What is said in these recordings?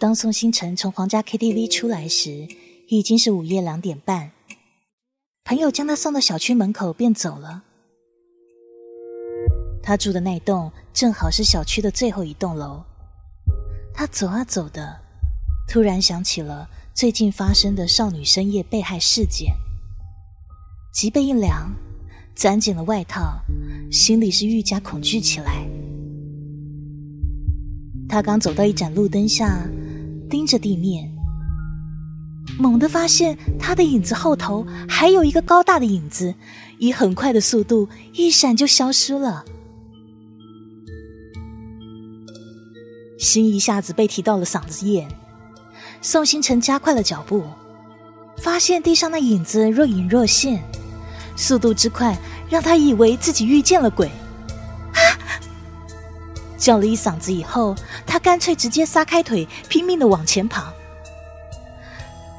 当宋星辰从皇家 KTV 出来时，已经是午夜两点半。朋友将他送到小区门口便走了。他住的那栋正好是小区的最后一栋楼。他走啊走的，突然想起了最近发生的少女深夜被害事件，脊背一凉，攒紧了外套，心里是愈加恐惧起来。他刚走到一盏路灯下。盯着地面，猛地发现他的影子后头还有一个高大的影子，以很快的速度一闪就消失了。心一下子被提到了嗓子眼，宋星辰加快了脚步，发现地上那影子若隐若现，速度之快让他以为自己遇见了鬼。叫了一嗓子以后，他干脆直接撒开腿，拼命的往前跑。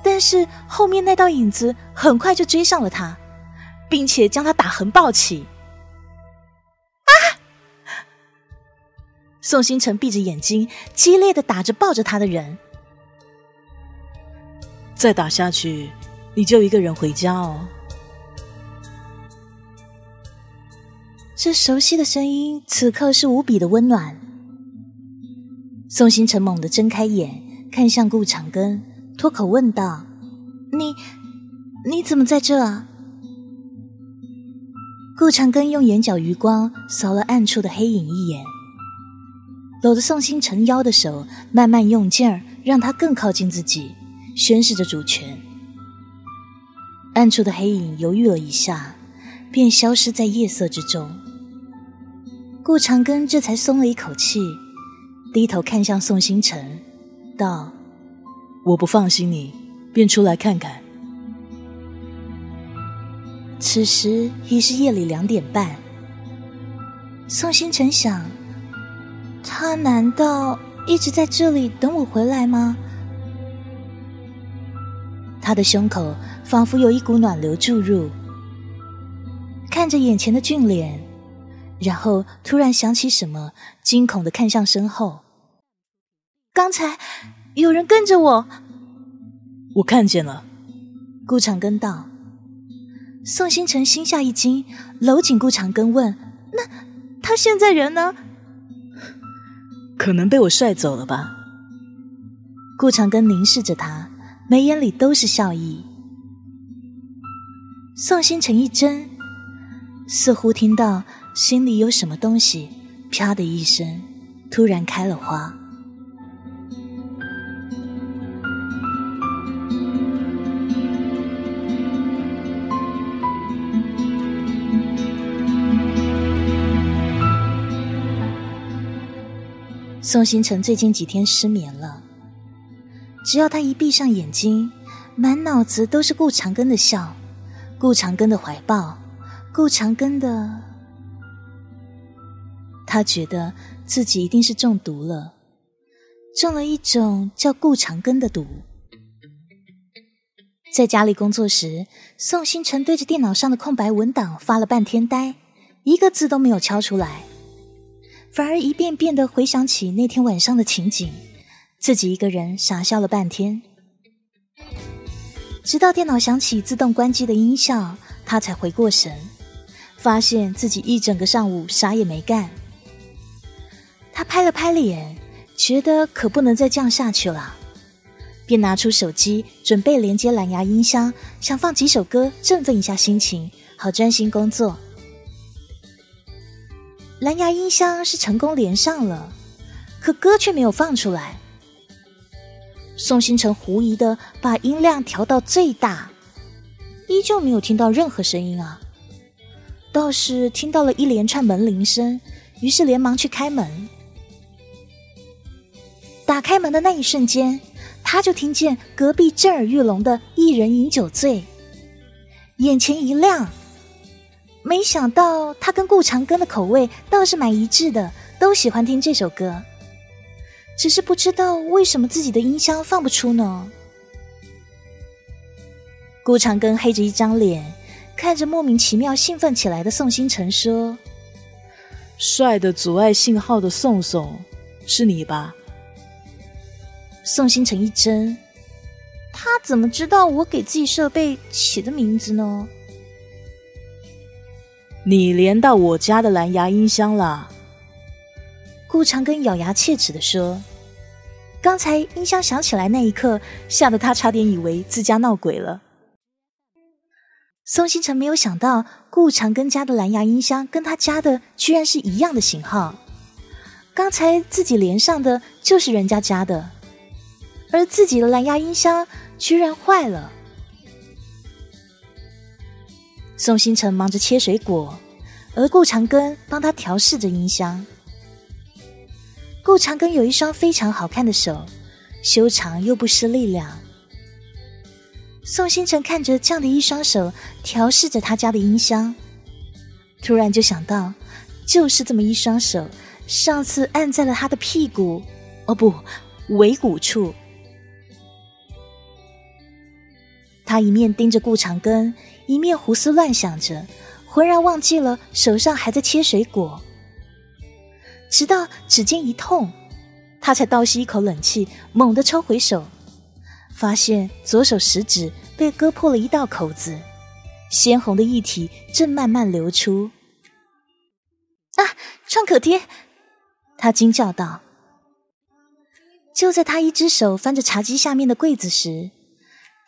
但是后面那道影子很快就追上了他，并且将他打横抱起。啊！宋星辰闭着眼睛，激烈的打着抱着他的人。再打下去，你就一个人回家哦。这熟悉的声音，此刻是无比的温暖。宋星辰猛地睁开眼，看向顾长庚，脱口问道：“你，你怎么在这？”啊？”顾长庚用眼角余光扫了暗处的黑影一眼，搂着宋星辰腰的手慢慢用劲儿，让他更靠近自己，宣示着主权。暗处的黑影犹豫了一下，便消失在夜色之中。顾长庚这才松了一口气，低头看向宋星辰，道：“我不放心你，便出来看看。”此时已是夜里两点半。宋星辰想：他难道一直在这里等我回来吗？他的胸口仿佛有一股暖流注入，看着眼前的俊脸。然后突然想起什么，惊恐的看向身后。刚才有人跟着我，我看见了。顾长庚道。宋星辰心下一惊，搂紧顾长庚问：“那他现在人呢？”可能被我帅走了吧。顾长庚凝视着他，眉眼里都是笑意。宋星辰一怔，似乎听到。心里有什么东西，啪的一声，突然开了花。宋星辰最近几天失眠了，只要他一闭上眼睛，满脑子都是顾长庚的笑，顾长庚的怀抱，顾长庚的。他觉得自己一定是中毒了，中了一种叫顾长根的毒。在家里工作时，宋星辰对着电脑上的空白文档发了半天呆，一个字都没有敲出来，反而一遍遍的回想起那天晚上的情景，自己一个人傻笑了半天。直到电脑响起自动关机的音效，他才回过神，发现自己一整个上午啥也没干。他拍了拍脸，觉得可不能再这样下去了，便拿出手机准备连接蓝牙音箱，想放几首歌振奋一下心情，好专心工作。蓝牙音箱是成功连上了，可歌却没有放出来。宋星辰狐疑的把音量调到最大，依旧没有听到任何声音啊，倒是听到了一连串门铃声，于是连忙去开门。打开门的那一瞬间，他就听见隔壁震耳欲聋的一人饮酒醉，眼前一亮。没想到他跟顾长庚的口味倒是蛮一致的，都喜欢听这首歌。只是不知道为什么自己的音箱放不出呢？顾长庚黑着一张脸，看着莫名其妙兴奋起来的宋星辰说：“帅的阻碍信号的宋宋，是你吧？”宋星辰一怔，他怎么知道我给自己设备起的名字呢？你连到我家的蓝牙音箱了。顾长庚咬牙切齿的说：“刚才音箱响起来那一刻，吓得他差点以为自家闹鬼了。”宋星辰没有想到，顾长庚家的蓝牙音箱跟他家的居然是一样的型号。刚才自己连上的就是人家家的，而自己的蓝牙音箱居然坏了。宋星辰忙着切水果，而顾长根帮他调试着音箱。顾长根有一双非常好看的手，修长又不失力量。宋星辰看着这样的一双手调试着他家的音箱，突然就想到，就是这么一双手，上次按在了他的屁股，哦不，尾骨处。他一面盯着顾长根，一面胡思乱想着，浑然忘记了手上还在切水果。直到指尖一痛，他才倒吸一口冷气，猛地抽回手。发现左手食指被割破了一道口子，鲜红的液体正慢慢流出。啊，创可贴！他惊叫道。就在他一只手翻着茶几下面的柜子时，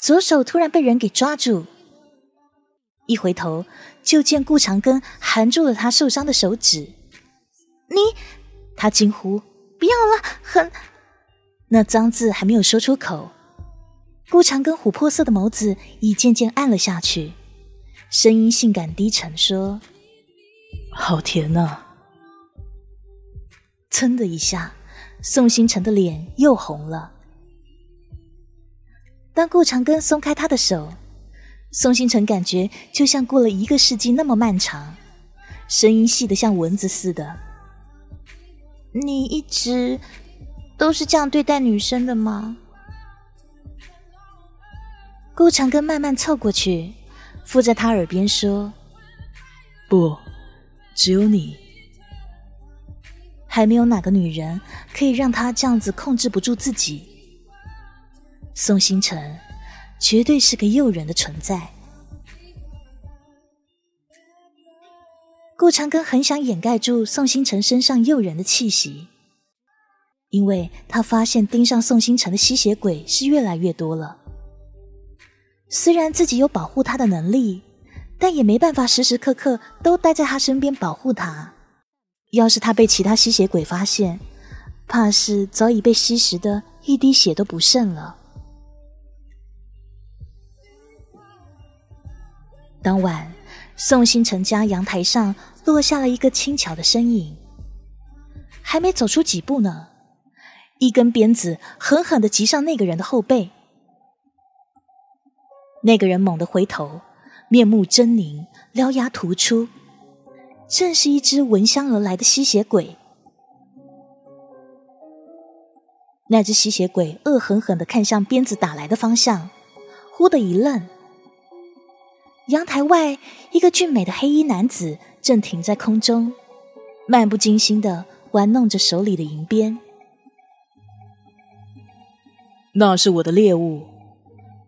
左手突然被人给抓住。一回头，就见顾长庚含住了他受伤的手指。你，他惊呼：“不要了！”很，那脏字还没有说出口。顾长庚琥珀色的眸子已渐渐暗了下去，声音性感低沉说：“好甜呐！”噌的一下，宋星辰的脸又红了。当顾长庚松开他的手，宋星辰感觉就像过了一个世纪那么漫长，声音细得像蚊子似的：“你一直都是这样对待女生的吗？”顾长庚慢慢凑过去，附在他耳边说：“不，只有你，还没有哪个女人可以让他这样子控制不住自己。宋星辰绝对是个诱人的存在。”顾长庚很想掩盖住宋星辰身上诱人的气息，因为他发现盯上宋星辰的吸血鬼是越来越多了。虽然自己有保护他的能力，但也没办法时时刻刻都待在他身边保护他。要是他被其他吸血鬼发现，怕是早已被吸食的一滴血都不剩了。当晚，宋星辰家阳台上落下了一个轻巧的身影，还没走出几步呢，一根鞭子狠狠的击上那个人的后背。那个人猛地回头，面目狰狞，獠牙突出，正是一只闻香而来的吸血鬼。那只吸血鬼恶狠狠的看向鞭子打来的方向，忽的一愣。阳台外，一个俊美的黑衣男子正停在空中，漫不经心的玩弄着手里的银鞭。那是我的猎物。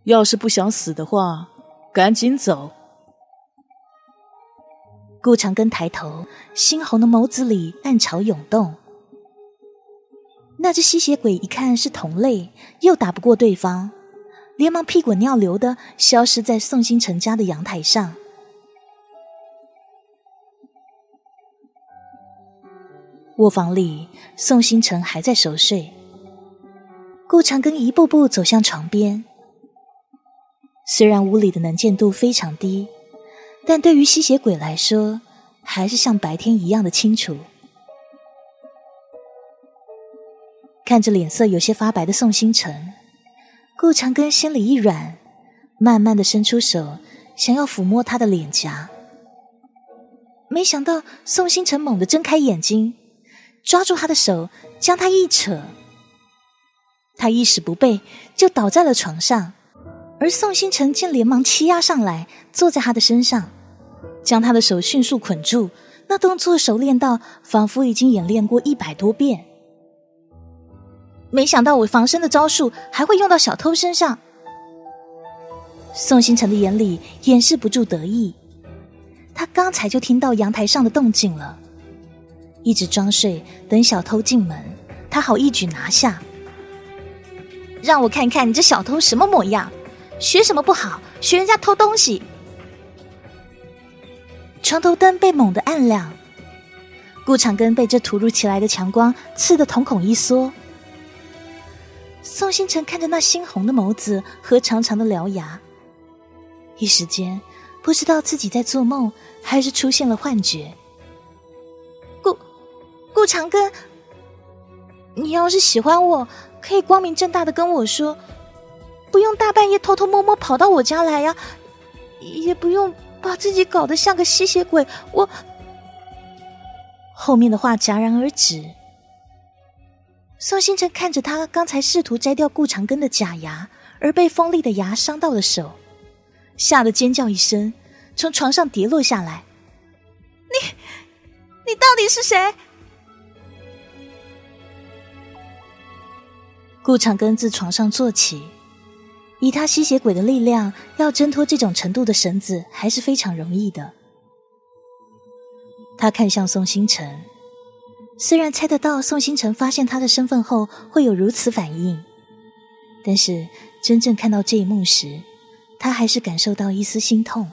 要是不想死的话，赶紧走。顾长庚抬头，猩红的眸子里暗潮涌动。那只吸血鬼一看是同类，又打不过对方，连忙屁滚尿流的消失在宋星辰家的阳台上。卧房里，宋星辰还在熟睡。顾长庚一步步走向床边。虽然屋里的能见度非常低，但对于吸血鬼来说，还是像白天一样的清楚。看着脸色有些发白的宋星辰，顾长根心里一软，慢慢的伸出手，想要抚摸他的脸颊。没想到宋星辰猛地睁开眼睛，抓住他的手，将他一扯，他一时不备，就倒在了床上。而宋星辰竟连忙欺压上来，坐在他的身上，将他的手迅速捆住。那动作熟练到，仿佛已经演练过一百多遍。没想到我防身的招数还会用到小偷身上。宋星辰的眼里掩饰不住得意，他刚才就听到阳台上的动静了，一直装睡，等小偷进门，他好一举拿下。让我看看你这小偷什么模样，学什么不好，学人家偷东西。床头灯被猛地按亮，顾长根被这突如其来的强光刺得瞳孔一缩。宋星辰看着那猩红的眸子和长长的獠牙。一时间，不知道自己在做梦，还是出现了幻觉。顾顾长庚，你要是喜欢我，可以光明正大的跟我说，不用大半夜偷偷摸摸跑到我家来呀，也不用把自己搞得像个吸血鬼。我后面的话戛然而止。宋星辰看着他刚才试图摘掉顾长根的假牙，而被锋利的牙伤到了手。吓得尖叫一声，从床上跌落下来。你，你到底是谁？顾长根自床上坐起，以他吸血鬼的力量，要挣脱这种程度的绳子还是非常容易的。他看向宋星辰，虽然猜得到宋星辰发现他的身份后会有如此反应，但是真正看到这一幕时。他还是感受到一丝心痛。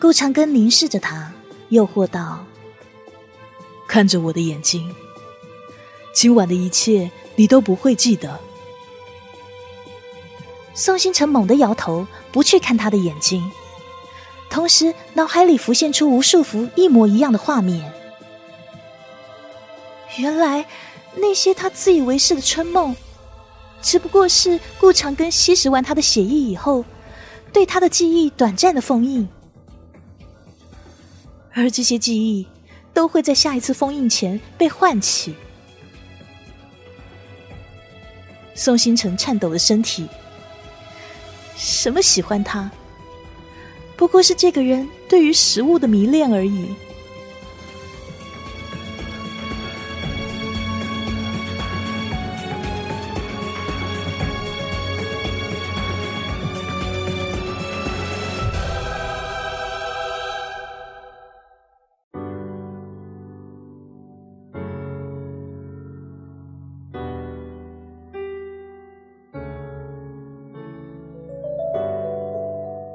顾长根凝视着他，诱惑道：“看着我的眼睛，今晚的一切你都不会记得。”宋星辰猛地摇头，不去看他的眼睛，同时脑海里浮现出无数幅一模一样的画面。原来那些他自以为是的春梦。只不过是顾长根吸食完他的血液以后，对他的记忆短暂的封印，而这些记忆都会在下一次封印前被唤起。宋星辰颤抖的身体，什么喜欢他？不过是这个人对于食物的迷恋而已。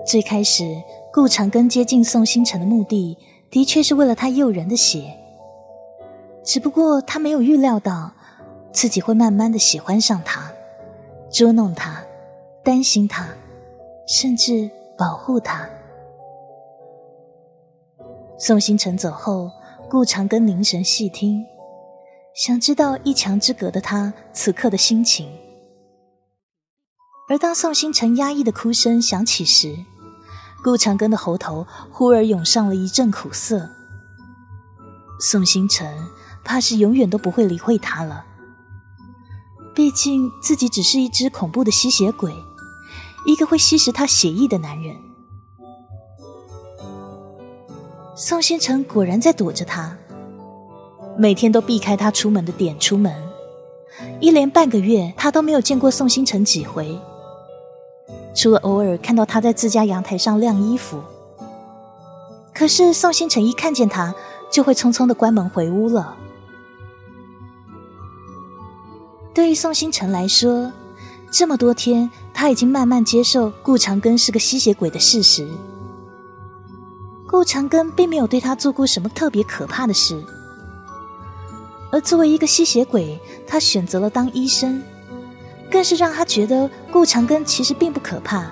最开始，顾长庚接近宋星辰的目的，的确是为了他诱人的血。只不过他没有预料到，自己会慢慢的喜欢上他，捉弄他，担心他，甚至保护他。宋星辰走后，顾长庚凝神细听，想知道一墙之隔的他此刻的心情。而当宋星辰压抑的哭声响起时，顾长庚的喉头忽而涌上了一阵苦涩。宋星辰怕是永远都不会理会他了。毕竟自己只是一只恐怖的吸血鬼，一个会吸食他血液的男人。宋星辰果然在躲着他，每天都避开他出门的点出门，一连半个月，他都没有见过宋星辰几回。除了偶尔看到他在自家阳台上晾衣服，可是宋星辰一看见他，就会匆匆的关门回屋了。对于宋星辰来说，这么多天他已经慢慢接受顾长根是个吸血鬼的事实。顾长根并没有对他做过什么特别可怕的事，而作为一个吸血鬼，他选择了当医生。更是让他觉得顾长根其实并不可怕，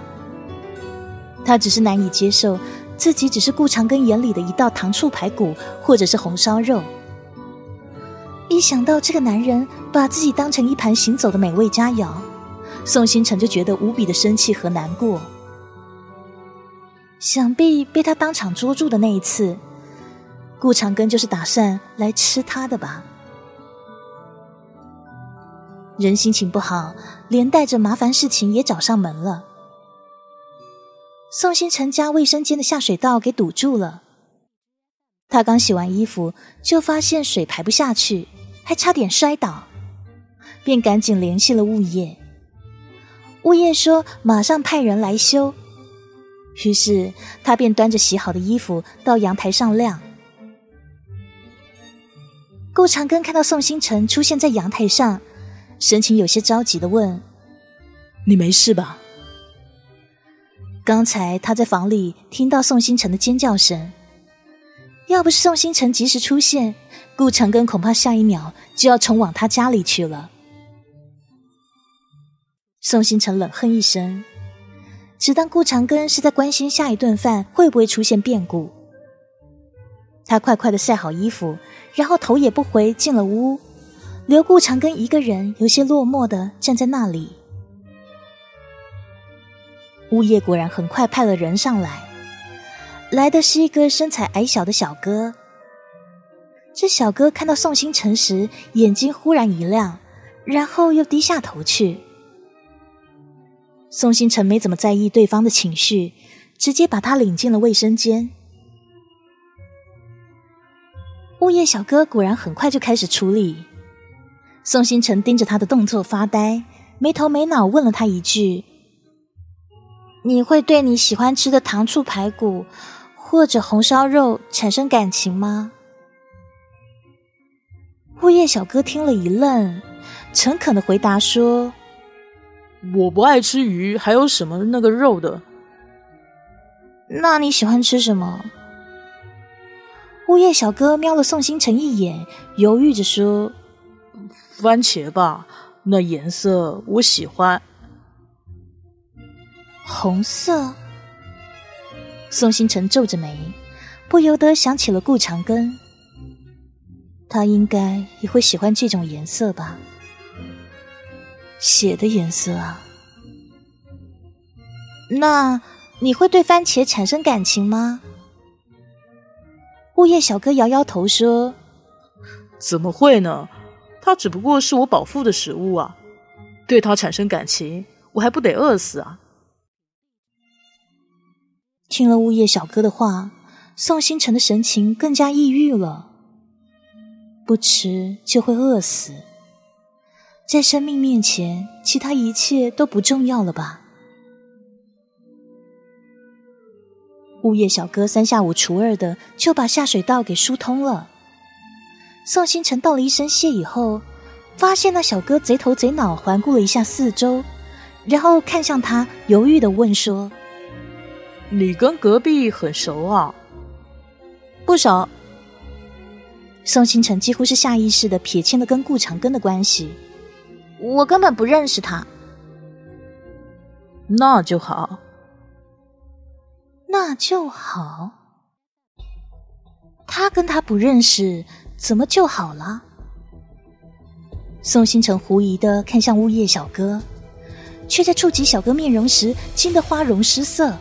他只是难以接受自己只是顾长根眼里的一道糖醋排骨或者是红烧肉。一想到这个男人把自己当成一盘行走的美味佳肴，宋星辰就觉得无比的生气和难过。想必被他当场捉住的那一次，顾长根就是打算来吃他的吧。人心情不好，连带着麻烦事情也找上门了。宋星辰家卫生间的下水道给堵住了，他刚洗完衣服，就发现水排不下去，还差点摔倒，便赶紧联系了物业。物业说马上派人来修，于是他便端着洗好的衣服到阳台上晾。顾长庚看到宋星辰出现在阳台上，神情有些着急的问：“你没事吧？”刚才他在房里听到宋星辰的尖叫声，要不是宋星辰及时出现，顾长庚恐怕下一秒就要冲往他家里去了。宋星辰冷哼一声，只当顾长庚是在关心下一顿饭会不会出现变故。他快快的晒好衣服，然后头也不回进了屋，留顾长庚一个人有些落寞的站在那里。物业果然很快派了人上来，来的是一个身材矮小的小哥。这小哥看到宋星辰时，眼睛忽然一亮，然后又低下头去。宋星辰没怎么在意对方的情绪，直接把他领进了卫生间。物业小哥果然很快就开始处理。宋星辰盯着他的动作发呆，没头没脑问了他一句：“你会对你喜欢吃的糖醋排骨或者红烧肉产生感情吗？”物业小哥听了一愣，诚恳的回答说：“我不爱吃鱼，还有什么那个肉的？那你喜欢吃什么？”物业小哥瞄了宋星辰一眼，犹豫着说：“番茄吧，那颜色我喜欢。红色。”宋星辰皱着眉，不由得想起了顾长庚，他应该也会喜欢这种颜色吧？血的颜色啊。那你会对番茄产生感情吗？物业小哥摇摇头说：“怎么会呢？它只不过是我饱腹的食物啊！对它产生感情，我还不得饿死啊！”听了物业小哥的话，宋星辰的神情更加抑郁了。不吃就会饿死，在生命面前，其他一切都不重要了吧？物业小哥三下五除二的就把下水道给疏通了。宋星辰道了一声谢以后，发现那小哥贼头贼脑环顾了一下四周，然后看向他，犹豫的问说：“你跟隔壁很熟啊？”“不熟。”宋星辰几乎是下意识的撇清了跟顾长庚的关系，“我根本不认识他。”“那就好。”那就好。他跟他不认识，怎么就好了？宋星辰狐疑的看向物业小哥，却在触及小哥面容时惊得花容失色。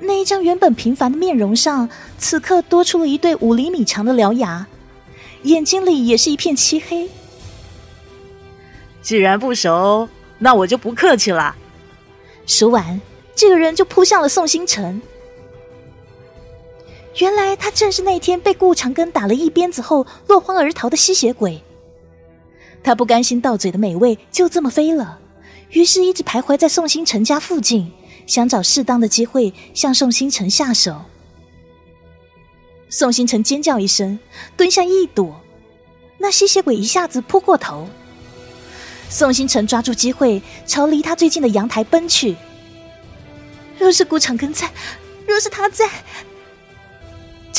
那一张原本平凡的面容上，此刻多出了一对五厘米长的獠牙，眼睛里也是一片漆黑。既然不熟，那我就不客气了。说完。这个人就扑向了宋星辰。原来他正是那天被顾长庚打了一鞭子后落荒而逃的吸血鬼。他不甘心到嘴的美味就这么飞了，于是一直徘徊在宋星辰家附近，想找适当的机会向宋星辰下手。宋星辰尖叫一声，蹲下一躲，那吸血鬼一下子扑过头。宋星辰抓住机会朝离他最近的阳台奔去。若是顾长庚在，若是他在，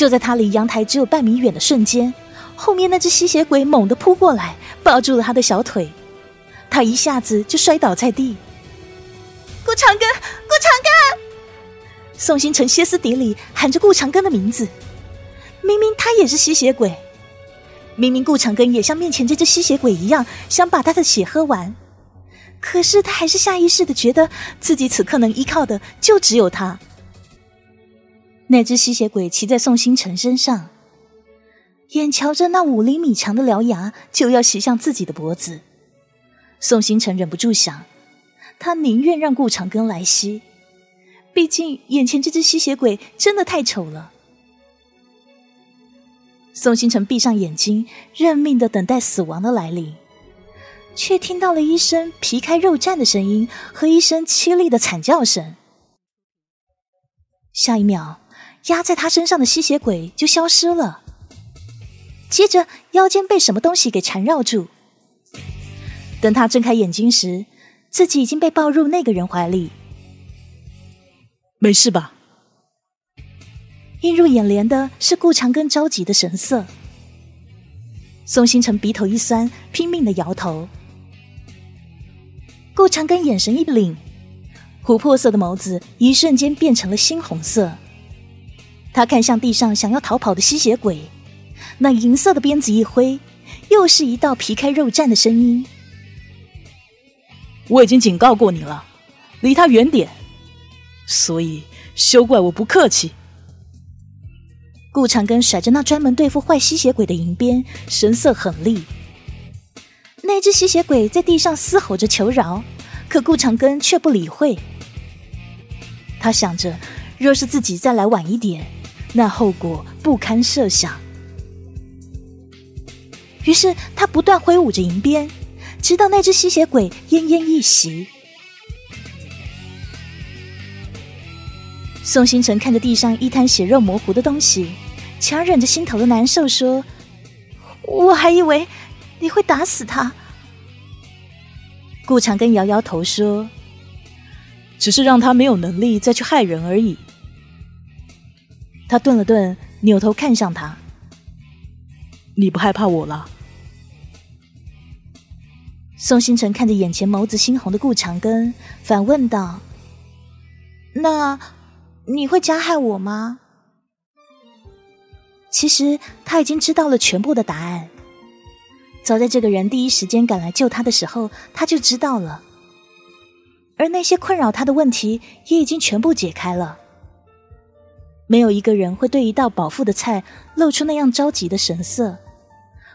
就在他离阳台只有半米远的瞬间，后面那只吸血鬼猛地扑过来，抱住了他的小腿，他一下子就摔倒在地。顾长庚，顾长庚！宋星辰歇斯底里喊着顾长庚的名字，明明他也是吸血鬼，明明顾长庚也像面前这只吸血鬼一样，想把他的血喝完。可是他还是下意识的觉得自己此刻能依靠的就只有他。那只吸血鬼骑在宋星辰身上，眼瞧着那五厘米长的獠牙就要袭向自己的脖子，宋星辰忍不住想，他宁愿让顾长庚来吸，毕竟眼前这只吸血鬼真的太丑了。宋星辰闭上眼睛，认命的等待死亡的来临，却听到了一声皮开肉绽的声音和一声凄厉的惨叫声。下一秒，压在他身上的吸血鬼就消失了。接着，腰间被什么东西给缠绕住。等他睁开眼睛时，自己已经被抱入那个人怀里。没事吧？映入眼帘的是顾长庚着急的神色。宋星辰鼻头一酸，拼命的摇头。顾长庚眼神一凛，琥珀色的眸子一瞬间变成了猩红色。他看向地上想要逃跑的吸血鬼，那银色的鞭子一挥，又是一道皮开肉绽的声音。我已经警告过你了，离他远点。所以休怪我不客气。顾长庚甩着那专门对付坏吸血鬼的银鞭，神色狠厉。那只吸血鬼在地上嘶吼着求饶，可顾长庚却不理会。他想着，若是自己再来晚一点，那后果不堪设想。于是他不断挥舞着银鞭。直到那只吸血鬼奄奄一息，宋星辰看着地上一滩血肉模糊的东西，强忍着心头的难受说：“我还以为你会打死他。”顾长根摇摇头说：“只是让他没有能力再去害人而已。”他顿了顿，扭头看向他：“你不害怕我了？”宋星辰看着眼前眸子猩红的顾长庚，反问道：“那你会加害我吗？”其实他已经知道了全部的答案。早在这个人第一时间赶来救他的时候，他就知道了。而那些困扰他的问题也已经全部解开了。没有一个人会对一道饱腹的菜露出那样着急的神色，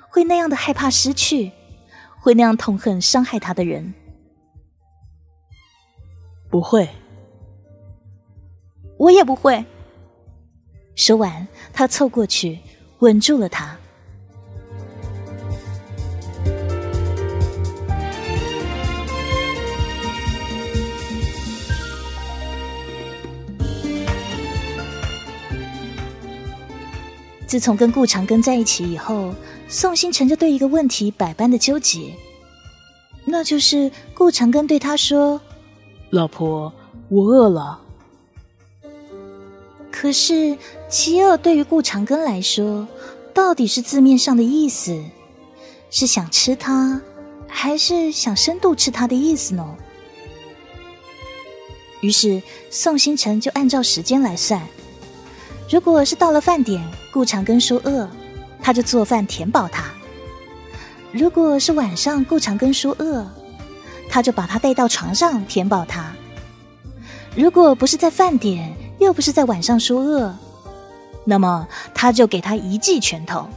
会那样的害怕失去。会那样痛恨伤害他的人？不会，我也不会。说完，他凑过去吻住了他。自从跟顾长庚在一起以后。宋星辰就对一个问题百般的纠结，那就是顾长庚对他说：“老婆，我饿了。”可是饥饿对于顾长庚来说，到底是字面上的意思，是想吃它，还是想深度吃它的意思呢？于是宋星辰就按照时间来算，如果是到了饭点，顾长庚说饿。他就做饭填饱他。如果是晚上顾长庚说饿，他就把他带到床上填饱他。如果不是在饭点，又不是在晚上说饿，那么他就给他一记拳头。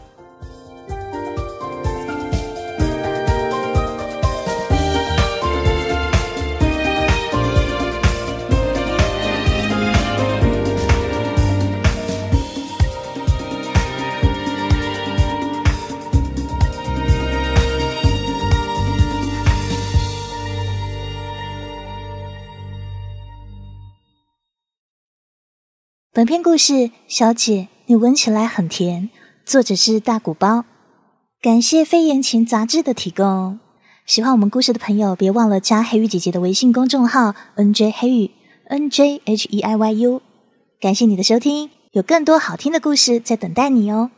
本篇故事，小姐，你闻起来很甜。作者是大鼓包，感谢非言情杂志的提供。喜欢我们故事的朋友，别忘了加黑羽姐姐的微信公众号 N J 黑羽 N J H E I Y U。感谢你的收听，有更多好听的故事在等待你哦。